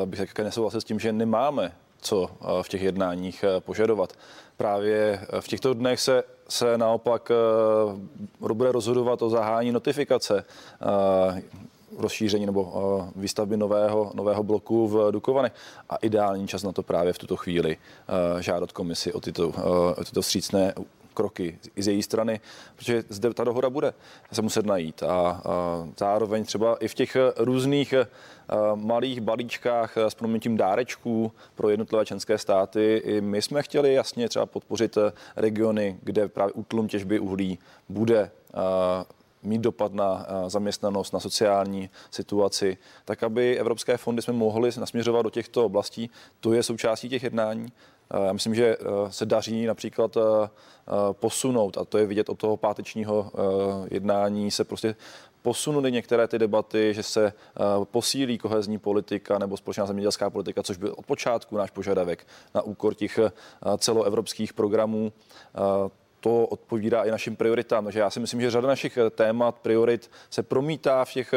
S2: bych také nesouhlasil s tím, že nemáme co v těch jednáních požadovat. Právě v těchto dnech se, se naopak bude rozhodovat o zahájení notifikace rozšíření nebo výstavby nového, nového bloku v Dukovanech. A ideální čas na to právě v tuto chvíli žádat komisi o tyto, o tyto vstřícné kroky i z její strany, protože zde ta dohoda bude se muset najít. A, a zároveň třeba i v těch různých malých balíčkách s proměnitím dárečků pro jednotlivé členské státy. I my jsme chtěli jasně třeba podpořit regiony, kde právě útlum těžby uhlí bude mít dopad na zaměstnanost, na sociální situaci, tak aby evropské fondy jsme mohli nasměřovat do těchto oblastí. To je součástí těch jednání. Já myslím, že se daří například posunout, a to je vidět od toho pátečního jednání, se prostě posunuly některé ty debaty, že se posílí kohezní politika nebo společná zemědělská politika, což byl od počátku náš požadavek na úkor těch celoevropských programů to odpovídá i našim prioritám. Takže já si myslím, že řada našich témat, priorit se promítá v těch,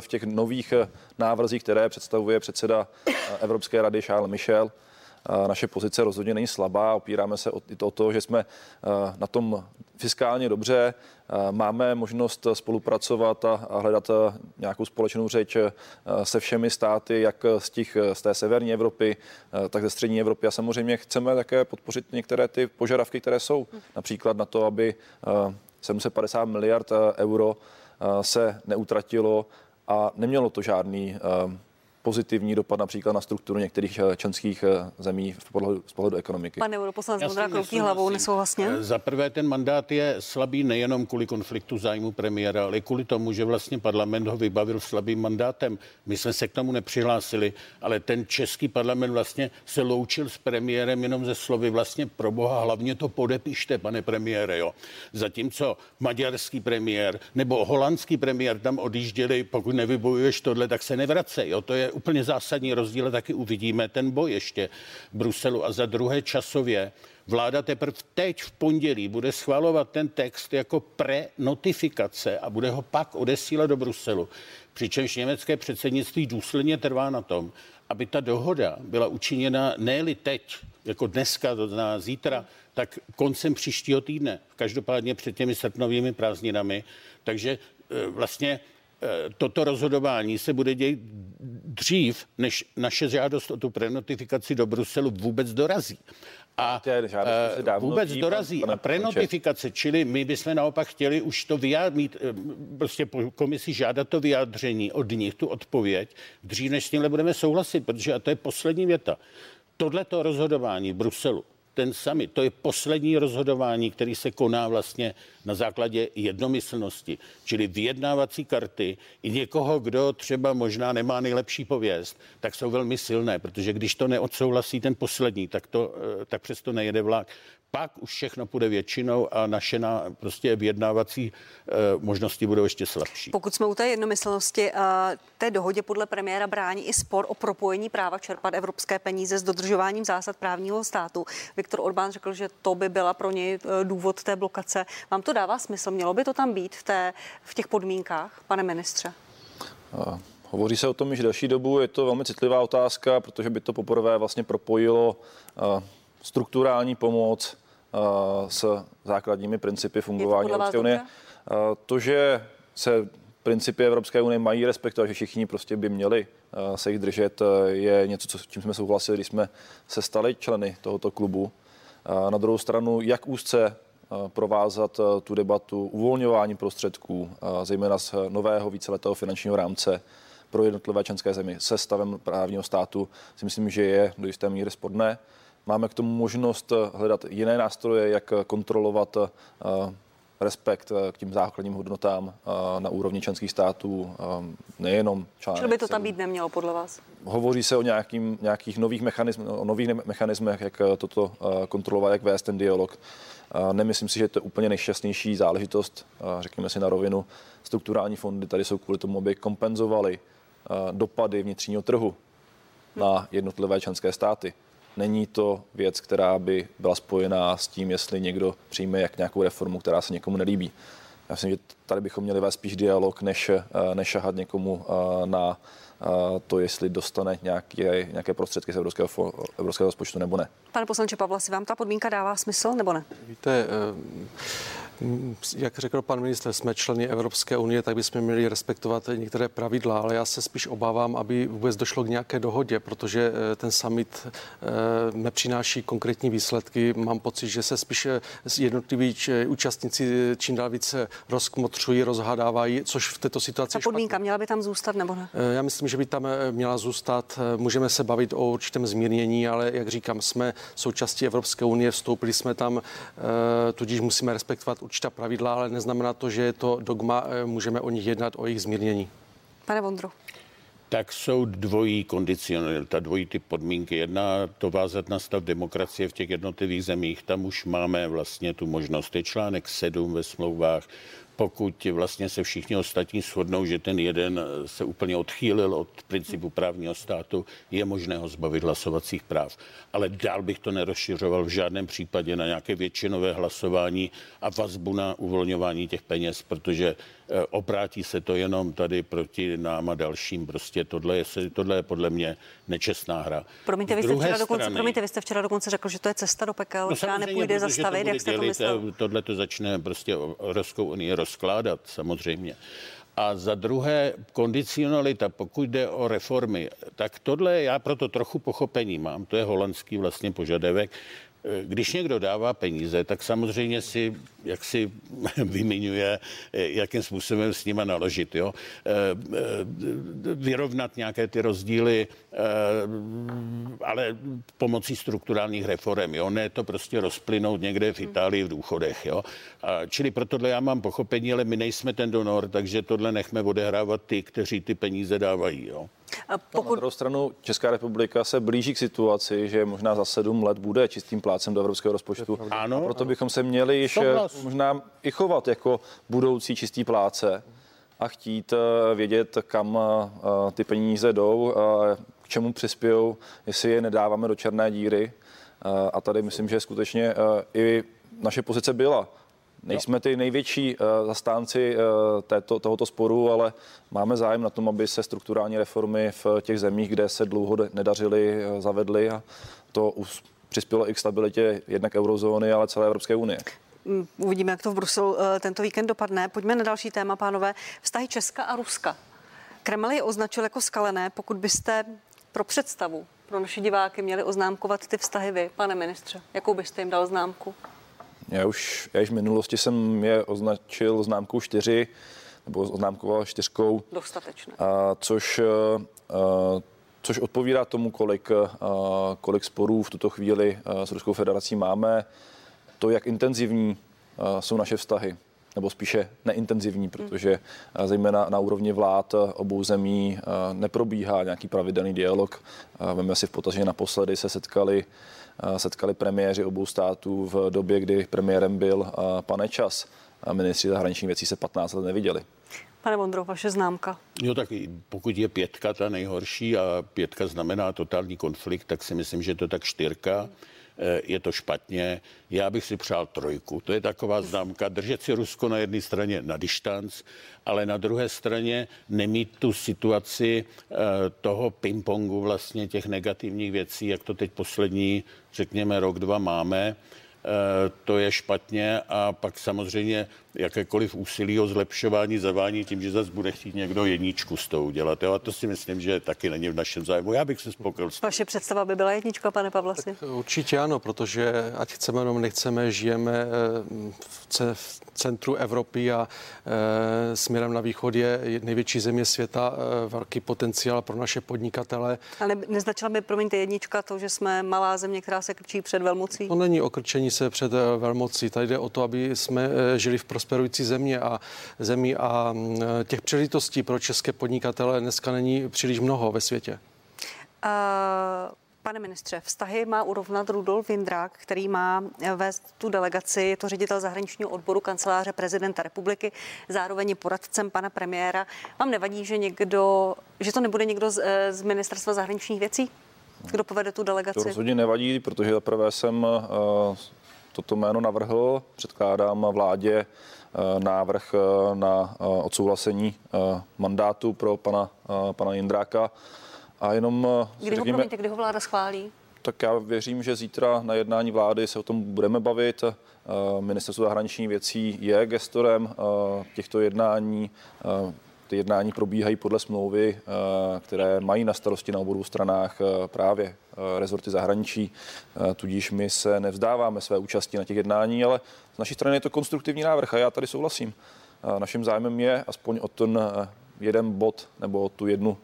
S2: v těch nových návrzích, které představuje předseda Evropské rady Charles Michel. Naše pozice rozhodně není slabá, opíráme se o, o to, že jsme na tom fiskálně dobře, máme možnost spolupracovat a hledat nějakou společnou řeč se všemi státy, jak z, těch, z té severní Evropy, tak ze střední Evropy. A samozřejmě chceme také podpořit některé ty požadavky, které jsou například na to, aby 750 miliard euro se neutratilo a nemělo to žádný pozitivní dopad například na strukturu některých eh, členských eh, zemí z pohledu, z pohledu ekonomiky.
S1: Pane europoslanec Vondra kroutí hlavou nesouhlasně.
S3: Eh, za prvé ten mandát je slabý nejenom kvůli konfliktu zájmu premiéra, ale kvůli tomu, že vlastně parlament ho vybavil slabým mandátem. My jsme se k tomu nepřihlásili, ale ten český parlament vlastně se loučil s premiérem jenom ze slovy vlastně pro boha, hlavně to podepište, pane premiére, jo. Zatímco maďarský premiér nebo holandský premiér tam odjížděli, pokud nevybojuješ tohle, tak se nevracej, jo. To je úplně zásadní rozdíl, taky uvidíme ten boj ještě v Bruselu. A za druhé časově vláda teprve teď v pondělí bude schvalovat ten text jako pre-notifikace a bude ho pak odesílat do Bruselu. Přičemž německé předsednictví důsledně trvá na tom, aby ta dohoda byla učiněna ne teď, jako dneska, to znamená zítra, tak koncem příštího týdne, každopádně před těmi srpnovými prázdninami. Takže e, vlastně Eh, toto rozhodování se bude dělat dřív, než naše žádost o tu prenotifikaci do Bruselu vůbec dorazí. A uh, vůbec dorazí. A prenotifikace, čili my bychom naopak chtěli už to vyjádřit, eh, prostě po komisi žádat to vyjádření od nich, tu odpověď, dřív než s tímhle budeme souhlasit, protože, a to je poslední věta, tohleto rozhodování v Bruselu, ten sami, to je poslední rozhodování, který se koná vlastně na základě jednomyslnosti, čili vyjednávací karty i někoho, kdo třeba možná nemá nejlepší pověst, tak jsou velmi silné, protože když to neodsouhlasí ten poslední, tak, to, eh, tak přesto nejede vlak pak už všechno půjde většinou a naše na, prostě vyjednávací e, možnosti budou ještě slabší.
S1: Pokud jsme u té jednomyslnosti, e, té dohodě podle premiéra brání i spor o propojení práva čerpat evropské peníze s dodržováním zásad právního státu. Viktor Orbán řekl, že to by byla pro něj eh, důvod té blokace. Vám to dává smysl? Mělo by to tam být v, té, v těch podmínkách, pane ministře?
S2: Hovoří se o tom již delší dobu, je to velmi citlivá otázka, protože by to poprvé vlastně propojilo strukturální pomoc s základními principy fungování Evropské unie. To, že se principy Evropské unie mají respektovat, že všichni prostě by měli se jich držet, je něco, co, čím jsme souhlasili, když jsme se stali členy tohoto klubu. Na druhou stranu, jak úzce provázat tu debatu uvolňování prostředků, zejména z nového víceletého finančního rámce pro jednotlivé členské zemi se stavem právního státu, si myslím, že je do jisté míry sporné. Máme k tomu možnost eh, hledat jiné nástroje, jak eh, kontrolovat eh, respekt k tím základním hodnotám na úrovni členských států, nejenom článek.
S1: Čili by to tam být nemělo podle vás?
S2: Hovoří se o nějakým, nějakých nových mechanismech, o nových mechanismech, jak toto kontrolovat, jak vést ten dialog. Nemyslím si, že to je úplně nejšťastnější záležitost, řekněme si na rovinu. Strukturální fondy tady jsou kvůli tomu, aby kompenzovali dopady vnitřního trhu na jednotlivé členské státy. Není to věc, která by byla spojená s tím, jestli někdo přijme jak nějakou reformu, která se někomu nelíbí. Já myslím, že tady bychom měli vést spíš dialog, než, eh, než šahat někomu eh, na eh, to, jestli dostane nějaké, nějaké prostředky z evropského, evropského rozpočtu nebo ne.
S1: Pane poslanče Pavla, si vám ta podmínka dává smysl nebo ne?
S4: Víte, jak řekl pan minister, jsme členy Evropské unie, tak bychom měli respektovat některé pravidla, ale já se spíš obávám, aby vůbec došlo k nějaké dohodě, protože eh, ten summit eh, nepřináší konkrétní výsledky. Mám pocit, že se spíš jednotliví účastníci čím dál více rozkmotřují, rozhadávají, což v této situaci.
S1: Ta podmínka špatný. měla by tam zůstat nebo ne?
S4: Eh, já myslím, že by tam měla zůstat. Můžeme se bavit o určitém zmírnění, ale jak říkám, jsme součástí Evropské unie, vstoupili jsme tam, tudíž musíme respektovat určitá pravidla, ale neznamená to, že je to dogma, eh, můžeme o nich jednat, o jejich zmírnění.
S1: Pane Vondru.
S3: Tak jsou dvojí kondicionalita, dvojí ty podmínky. Jedna to vázat na stav demokracie v těch jednotlivých zemích. Tam už máme vlastně tu možnost. Je článek 7 ve smlouvách pokud vlastně se všichni ostatní shodnou, že ten jeden se úplně odchýlil od principu právního státu, je možné ho zbavit hlasovacích práv. Ale dál bych to nerozšiřoval v žádném případě na nějaké většinové hlasování a vazbu na uvolňování těch peněz, protože obrátí se to jenom tady proti nám a dalším. Prostě tohle je, tohle je podle mě nečestná hra.
S1: Promiňte, vy jste, včera dokonce, strany, promiňte, vy jste včera dokonce řekl, že to je cesta do pekel, no, která nepůjde zastavit, jak jste to myslel?
S3: Tohle to začne prostě Evropskou unii rozkládat, samozřejmě. A za druhé, kondicionalita, pokud jde o reformy, tak tohle já proto trochu pochopení mám. To je holandský vlastně požadavek. Když někdo dává peníze, tak samozřejmě si jak si vymiňuje, jakým způsobem s nima naložit. Jo? Eh, eh, vyrovnat nějaké ty rozdíly, eh, ale pomocí strukturálních reform. Jo? Ne to prostě rozplynout někde v Itálii v důchodech. Jo? Čili pro tohle já mám pochopení, ale my nejsme ten donor, takže tohle nechme odehrávat ty, kteří ty peníze dávají. Jo?
S2: Pokud... Na druhou stranu Česká republika se blíží k situaci, že možná za sedm let bude čistým plácem do evropského rozpočtu. Ano, a proto ano. bychom se měli již Souhlas. možná i chovat jako budoucí čistý pláce a chtít eh, vědět, kam eh, ty peníze jdou, k čemu přispějou, jestli je nedáváme do černé díry. Eh, a tady myslím, že skutečně i naše pozice byla Nejsme ty největší uh, zastánci uh, této, tohoto sporu, ale máme zájem na tom, aby se strukturální reformy v těch zemích, kde se dlouho nedařily, uh, zavedly a to přispělo i k stabilitě jednak eurozóny, ale celé Evropské unie.
S1: Mm, uvidíme, jak to v Bruselu tento víkend dopadne. Pojďme na další téma, pánové. Vztahy Česka a Ruska. Kreml je označil jako skalené, pokud byste pro představu pro naše diváky měli oznámkovat ty vztahy vy, pane ministře. Jakou byste jim dal známku?
S2: Já už, já už v minulosti jsem je označil známkou 4, nebo oznámkoval čtyřkou.
S1: Dostatečné.
S2: A, což, a, což odpovídá tomu, kolik, a, kolik sporů v tuto chvíli s Ruskou federací máme, to, jak intenzivní a, jsou naše vztahy. nebo spíše neintenzivní, protože zejména na úrovni vlád obou zemí neprobíhá nějaký pravidelný dialog. Veme si v potaz, že naposledy se setkali setkali premiéři obou států v době, kdy premiérem byl pan Čas. A ministři zahraničních věcí se 15 let neviděli.
S1: Pane Vondro, vaše známka.
S3: Jo, tak pokud je pětka ta nejhorší a pětka znamená totální konflikt, tak si myslím, že to tak čtyřka. Eh, je to špatně. Já bych si přál trojku. To je taková známka. Držet si Rusko na jedné straně na distanc, ale na druhé straně nemít tu situaci eh, toho pingpongu vlastně těch negativních věcí, jak to teď poslední, řekněme, rok, dva máme. Eh, to je špatně a pak samozřejmě jakékoliv úsilí o zlepšování zavání tím, že zase bude chtít někdo jedničku s tou udělat. Jo? A to si myslím, že taky není v našem zájmu. Já bych se spokojil.
S1: Vaše představa by byla jednička, pane Pavlasi? Tak
S4: určitě ano, protože ať chceme nebo nechceme, žijeme eh, v centru Evropy a e, směrem na východ je největší země světa, e, velký potenciál pro naše podnikatele.
S1: Ale neznačila by, promiňte, jednička to, že jsme malá země, která se krčí před velmocí?
S4: To není okrčení se před velmocí. Tady jde o to, aby jsme žili v prosperující země a zemí a mm, těch příležitostí pro české podnikatele dneska není příliš mnoho ve světě.
S1: Uh... Pane ministře, vztahy má urovnat Rudolf Vindrák, který má vést tu delegaci. Je to ředitel zahraničního odboru kanceláře prezidenta republiky, zároveň je poradcem pana premiéra. Vám nevadí, že někdo, že to nebude někdo z, z ministerstva zahraničních věcí? Kdo povede tu delegaci?
S2: To rozhodně nevadí, protože zaprvé jsem uh, toto jméno navrhl, předkládám vládě eh, návrh eh, na eh, odsouhlasení mandátu pro pana, pana Jindráka. A jenom,
S1: kdy řekněme, ho promiňte, kdy ho vláda schválí?
S2: Tak já věřím, že zítra na jednání vlády se o tom budeme bavit. Ministerstvo zahraničních věcí je gestorem těchto jednání. Ty jednání probíhají podle smlouvy, eh, které mají na starosti na obou stranách eh, právě eh, rezorty zahraničí. Tudíž my se nevzdáváme své účasti na těch jednání, ale z naší strany je to konstruktivní návrh a já tady souhlasím. Naším zájmem je aspoň o ten jeden bod nebo tu jednu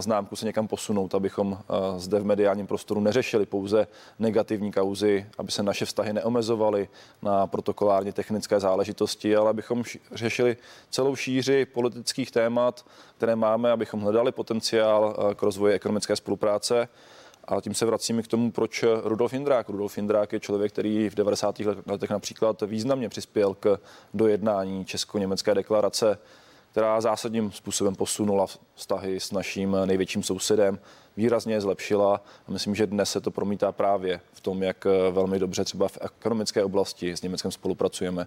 S2: známku se někam posunout, abychom eh, zde v mediálním prostoru neřešili pouze negativní kauzy, aby se naše vztahy neomezovaly na protokolárně technické záležitosti, ale abychom řešili celou šíři politických témat, které máme, abychom hledali potenciál eh, k rozvoji ekonomické spolupráce. A tím se vracíme k tomu, proč Rudolf Indrák. Rudolf Indrák je člověk, který v 90. letech například významně přispěl k dojednání česko-německé deklarace která zásadním způsobem posunula vztahy s naším největším sousedem, výrazně je zlepšila a myslím, že dnes se to promítá právě v tom, jak velmi dobře třeba v ekonomické oblasti s Německem spolupracujeme.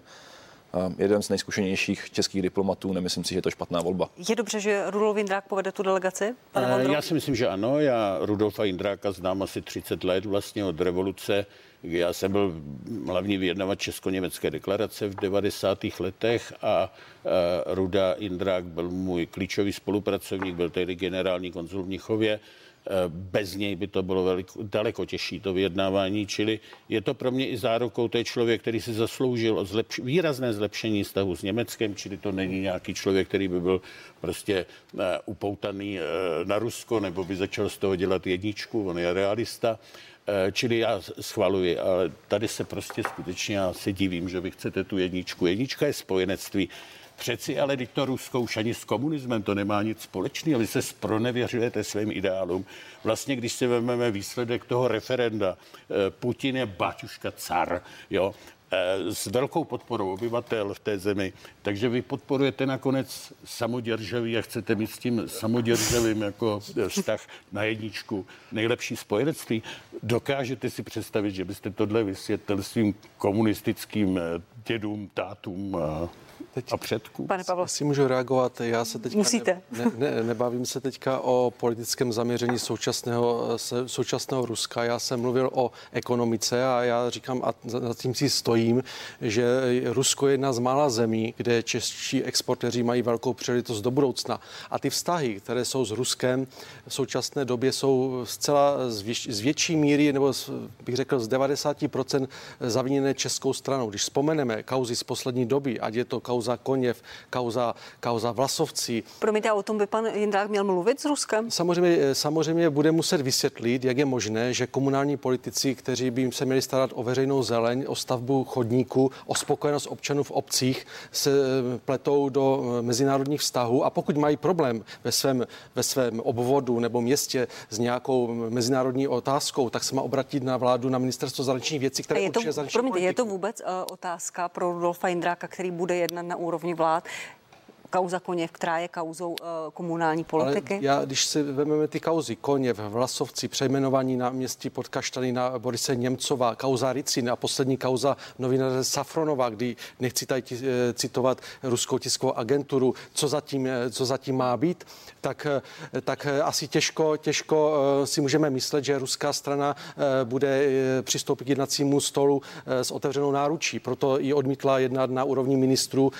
S2: Jeden z nejzkušenějších českých diplomatů, nemyslím si, že je to špatná volba.
S1: Je dobře, že Rudolf Jindrák povede tu delegaci? Pane
S3: Já si myslím, že ano. Já Rudolfa Jindráka znám asi 30 let vlastně od revoluce já jsem byl hlavní vyjednavač Česko-německé deklarace v 90. letech a Ruda Indrák byl můj klíčový spolupracovník, byl tehdy generální konzul v Mnichově. Bez něj by to bylo veliko, daleko těžší to vyjednávání, čili je to pro mě i zárukou, to je člověk, který si zasloužil o zlepš- výrazné zlepšení vztahu s Německem, čili to není nějaký člověk, který by byl prostě uh, upoutaný uh, na Rusko nebo by začal z toho dělat jedničku, on je realista. Eh, čili já schvaluji, ale tady se prostě skutečně já se divím, že vy chcete tu jedničku. Jednička je spojenectví. Přeci ale teď to Rusko už ani s komunismem to nemá nic společného. Vy se spronevěřujete svým ideálům. Vlastně, když si vezmeme výsledek toho referenda, eh, Putin je baťuška car, jo, Eh, s velkou podporou obyvatel v té zemi. Takže vy podporujete nakonec samoděržaví a chcete mít s tím samoděržavým jako vztah na jedničku nejlepší spojenectví. Dokážete si představit, že byste tohle vysvětlil svým komunistickým eh, dědům, tátům a teď, a předků.
S1: Pane Pavlo.
S4: Si můžu reagovat, já se teď
S1: Musíte.
S4: Ne, ne, nebavím se teďka o politickém zaměření současného, současného Ruska. Já jsem mluvil o ekonomice a já říkám, a za tím si stojím, že Rusko je jedna z mála zemí, kde čeští exportéři mají velkou příležitost do budoucna. A ty vztahy, které jsou s Ruskem v současné době, jsou zcela z, věč, z větší míry, nebo z, bych řekl z 90% zaviněné českou stranou. Když vzpomeneme kauzy z poslední doby, ať je to kauza kauza Koněv, kauza, kauza Vlasovci.
S1: Promiňte, a o tom by pan Jindrák měl mluvit s Ruskem?
S4: Samozřejmě, samozřejmě bude muset vysvětlit, jak je možné, že komunální politici, kteří by se měli starat o veřejnou zeleň, o stavbu chodníků, o spokojenost občanů v obcích, se pletou do mezinárodních vztahů a pokud mají problém ve svém, ve svém obvodu nebo městě s nějakou mezinárodní otázkou, tak se má obratit na vládu, na ministerstvo zahraničních věcí, které
S1: je to,
S4: určuje
S1: promiňte, je to vůbec uh, otázka pro Rudolfa Jindráka, který bude jednat na úrovni vlád? Kauza Koněv, která je kauzou uh, komunální politiky?
S4: Ale já, když si vezmeme ty kauzy Koněv, Vlasovci, přejmenování na městí pod Kaštany na Borise Němcova, kauza Ricin a poslední kauza novináře Safronova, kdy nechci tady eh, citovat ruskou tiskovou agenturu, co zatím, eh, co zatím má být, tak, tak asi těžko, těžko si můžeme myslet, že ruská strana bude přistoupit k jednacímu stolu s otevřenou náručí. Proto i odmítla jednat na úrovni ministrů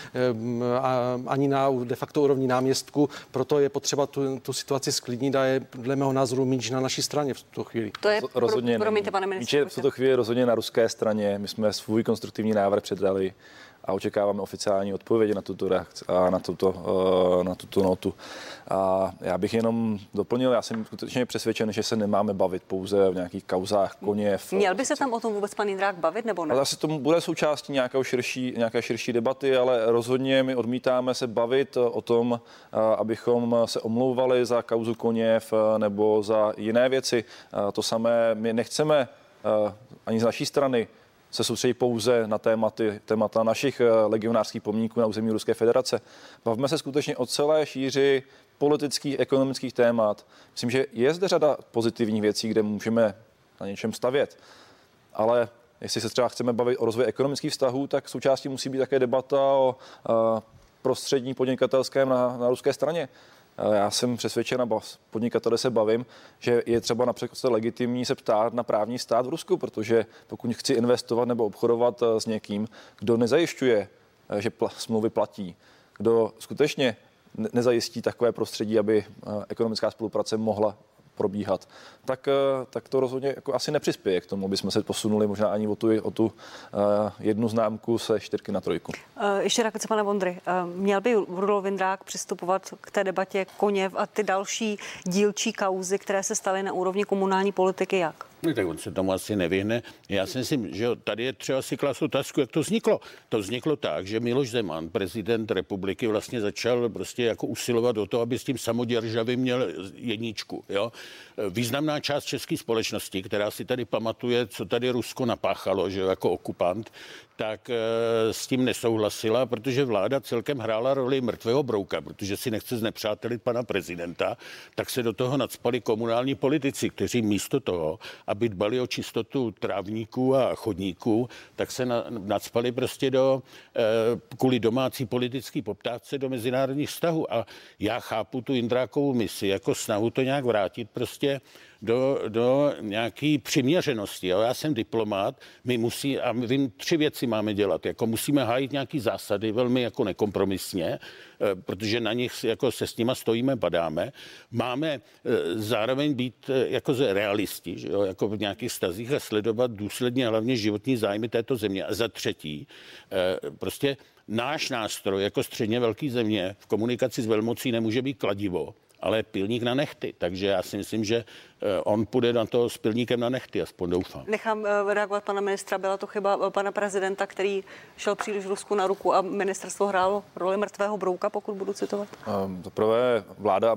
S4: ani na de facto úrovni náměstku, proto je potřeba tu, tu situaci sklidnit a je dle mého názoru míč na naší straně v tuto chvíli.
S1: To je
S2: rozhodně.
S1: Pro, promiňte, pane ministře.
S2: v tuto chvíli rozhodně na ruské straně. My jsme svůj konstruktivní návrh předali a očekáváme oficiální odpovědi na tuto reakci a na tuto, eh, na tuto notu. A já bych jenom doplnil, já jsem skutečně přesvědčen, že se nemáme bavit pouze v nějakých kauzách koně. V,
S1: Měl by se tam o tom vůbec pan Jindrák bavit nebo ne?
S2: Asi to bude součástí nějaké širší, nějaké širší debaty, ale rozhodně my odmítáme se bavit o tom, eh, abychom se omlouvali za kauzu Koněv eh, nebo za jiné věci. To samé my nechceme ani z naší strany se soustředí pouze na tématy, témata našich eh, legionářských pomníků na území Ruské federace. Bavíme se skutečně o celé šíři politických, ekonomických témat. Myslím, že je zde řada pozitivních věcí, kde můžeme na něčem stavět. Ale jestli se třeba chceme bavit o rozvoji ekonomických vztahů, tak součástí musí být také debata o eh, prostřední podnikatelském na, na ruské straně. Já jsem přesvědčen, a podnikatele se bavím, že je třeba například legitimní se ptát na právní stát v Rusku, protože pokud chci investovat nebo obchodovat eh, s někým, kdo nezajišťuje, eh, že pl- smlouvy platí, kdo skutečně nezajistí takové prostředí, aby eh, ekonomická spolupráce mohla probíhat, tak, eh, tak to rozhodně jako asi nepřispěje k tomu, aby jsme se posunuli možná ani o tu, o tu uh, jednu známku se čtyřky na trojku.
S1: Uh, ještě reakce pana Vondry. Měl by Rudolf Vindrák přistupovat k té debatě Koněv a ty další dílčí kauzy, které se staly na úrovni komunální politiky, jak?
S3: No, tak on se tomu asi nevyhne. Já si myslím, že tady je třeba si klas otázku, jak to vzniklo. To vzniklo tak, že Miloš Zeman, prezident republiky, vlastně začal prostě jako usilovat o to, aby s tím samoděržavým měl jedničku. Jo? Významná část české společnosti, která si tady pamatuje, co tady Rusko napáchalo, že jako okupant, tak eh, s tím nesouhlasila, protože vláda celkem hrála roli mrtvého brouka, protože si nechce znepřátelit pana prezidenta, tak se do toho nadspali komunální politici, kteří místo toho, aby dbali o čistotu trávníků a chodníků, tak se nadspali prostě do, eh, kvůli domácí politické poptávce do mezinárodních vztahů. A já chápu tu Indrákovou misi jako snahu to nějak vrátit prostě do, do nějaké přiměřenosti. Jo? Já jsem diplomát, my musí, a my vím, tři věci máme dělat. Jako musíme hájit nějaké zásady velmi jako nekompromisně, eh, protože na nich jako se s nima stojíme, padáme. Máme eh, zároveň být eh, jako realisti, že jo? jako v nějakých stazích a sledovat důsledně hlavně životní zájmy této země. A za třetí, prostě náš nástroj jako středně velký země v komunikaci s velmocí nemůže být kladivo, ale pilník na nechty. Takže já si myslím, že eh, on půjde na to s pilníkem na nechty, aspoň doufám.
S1: Nechám eh, reagovat pana ministra. Byla to chyba eh, pana prezidenta, který šel příliš Rusku na ruku a ministerstvo hrálo roli mrtvého brouka, pokud budu citovat?
S2: Um, zaprvé vláda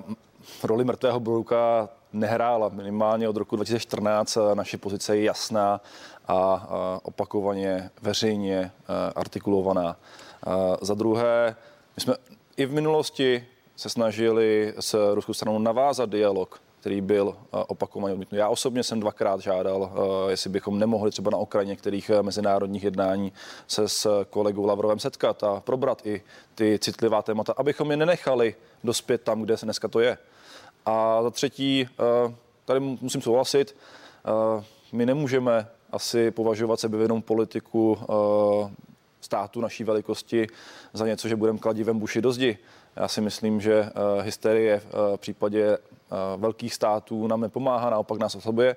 S2: roli mrtvého brouka nehrála. Minimálně od roku 2014 naše pozice je jasná a opakovaně veřejně artikulovaná. Za druhé, my jsme i v minulosti se snažili s ruskou stranou navázat dialog, který byl eh, opakovaně odmítnut. Já osobně jsem dvakrát žádal, eh, jestli bychom nemohli třeba na okraji některých eh, mezinárodních jednání se s kolegou Lavrovem setkat a probrat i ty citlivá témata, abychom je nenechali dospět tam, kde se dneska to je. A za třetí, tady musím souhlasit, my nemůžeme asi považovat sebevědomou politiku státu naší velikosti za něco, že budeme kladivem buši do zdi. Já si myslím, že eh, hysterie v eh, případě eh, velkých států nám nepomáhá, naopak nás oslabuje.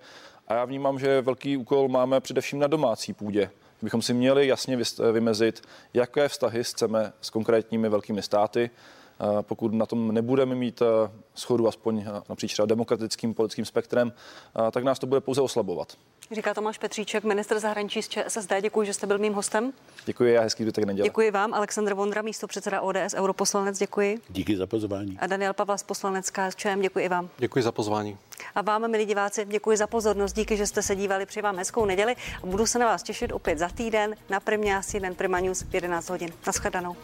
S2: A já vnímám, že velký úkol máme především na domácí půdě. bychom si měli jasně vymezit, jaké vztahy chceme s konkrétními velkými státy, pokud na tom nebudeme mít schodu aspoň napříč demokratickým politickým spektrem, tak nás to bude pouze oslabovat.
S1: Říká Tomáš Petříček, minister zahraničí z ČSSD. Děkuji, že jste byl mým hostem.
S2: Děkuji a hezký zbytek neděle.
S1: Děkuji vám, Aleksandr Vondra, místo předseda ODS, europoslanec. Děkuji.
S3: Díky za pozvání.
S1: A Daniel Pavlas, poslanec KSČM. Děkuji i vám.
S4: Děkuji za pozvání.
S1: A vám, milí diváci, děkuji za pozornost. Díky, že jste se dívali. Při vám hezkou neděli a budu se na vás těšit opět za týden na Primě asi den Prima News v 11 hodin. Naschledanou.